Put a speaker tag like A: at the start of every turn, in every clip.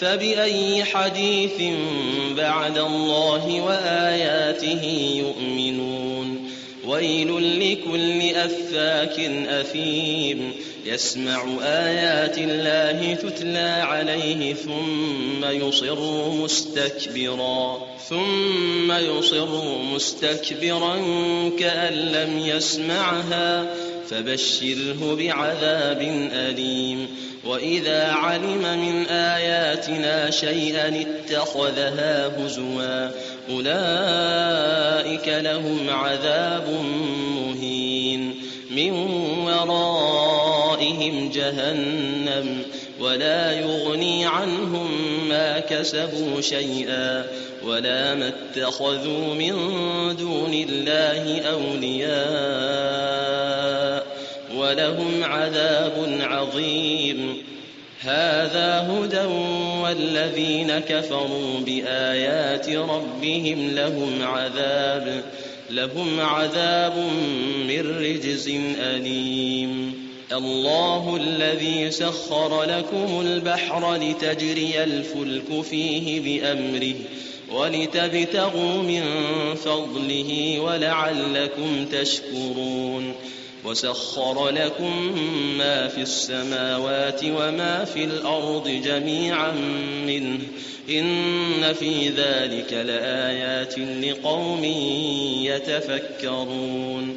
A: فبأي حديث بعد الله وآياته يؤمنون ويل لكل أفاك أثيم يسمع آيات الله تتلى عليه ثم يصر مستكبراً ثم يصر مستكبرا كأن لم يسمعها فبشره بعذاب أليم وإذا علم من آياتنا شيئا اتخذها هزوا أولئك لهم عذاب مهين من ورائهم جهنم ولا يغني عنهم ما كسبوا شيئا ولا ما اتخذوا من دون الله أولياء ولهم عذاب عظيم هذا هدى والذين كفروا بآيات ربهم لهم عذاب لهم عذاب من رجز أليم الله الذي سخر لكم البحر لتجري الفلك فيه بأمره ولتبتغوا من فضله ولعلكم تشكرون وسخر لكم ما في السماوات وما في الارض جميعا منه ان في ذلك لايات لقوم يتفكرون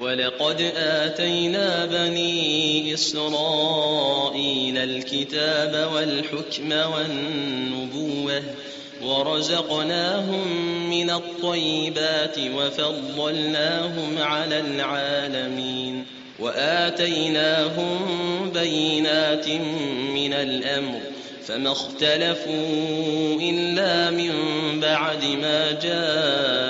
A: ولقد آتينا بني إسرائيل الكتاب والحكم والنبوة ورزقناهم من الطيبات وفضلناهم على العالمين وآتيناهم بينات من الأمر فما اختلفوا إلا من بعد ما جاءوا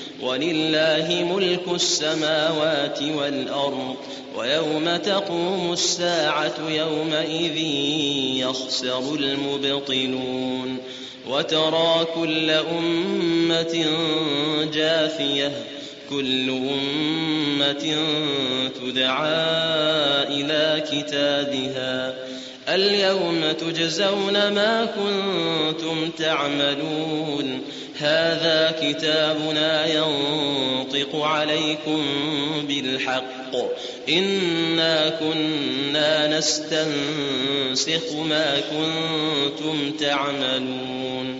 A: ولله ملك السماوات والأرض ويوم تقوم الساعة يومئذ يخسر المبطلون وترى كل أمة جاثية كل أمة تدعى إلى كتابها اليوم تجزون ما كنتم تعملون هذا كتابنا ينطق عليكم بالحق انا كنا نستنسخ ما كنتم تعملون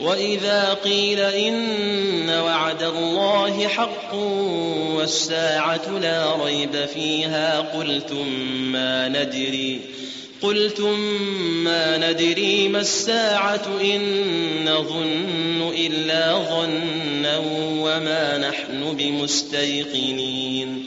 A: واذا قيل ان وعد الله حق والساعه لا ريب فيها قلتم ما ندري قلتم ما ندري ما الساعة إن نظن إلا ظنا وما نحن بمستيقنين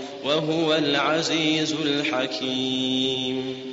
A: وهو العزيز الحكيم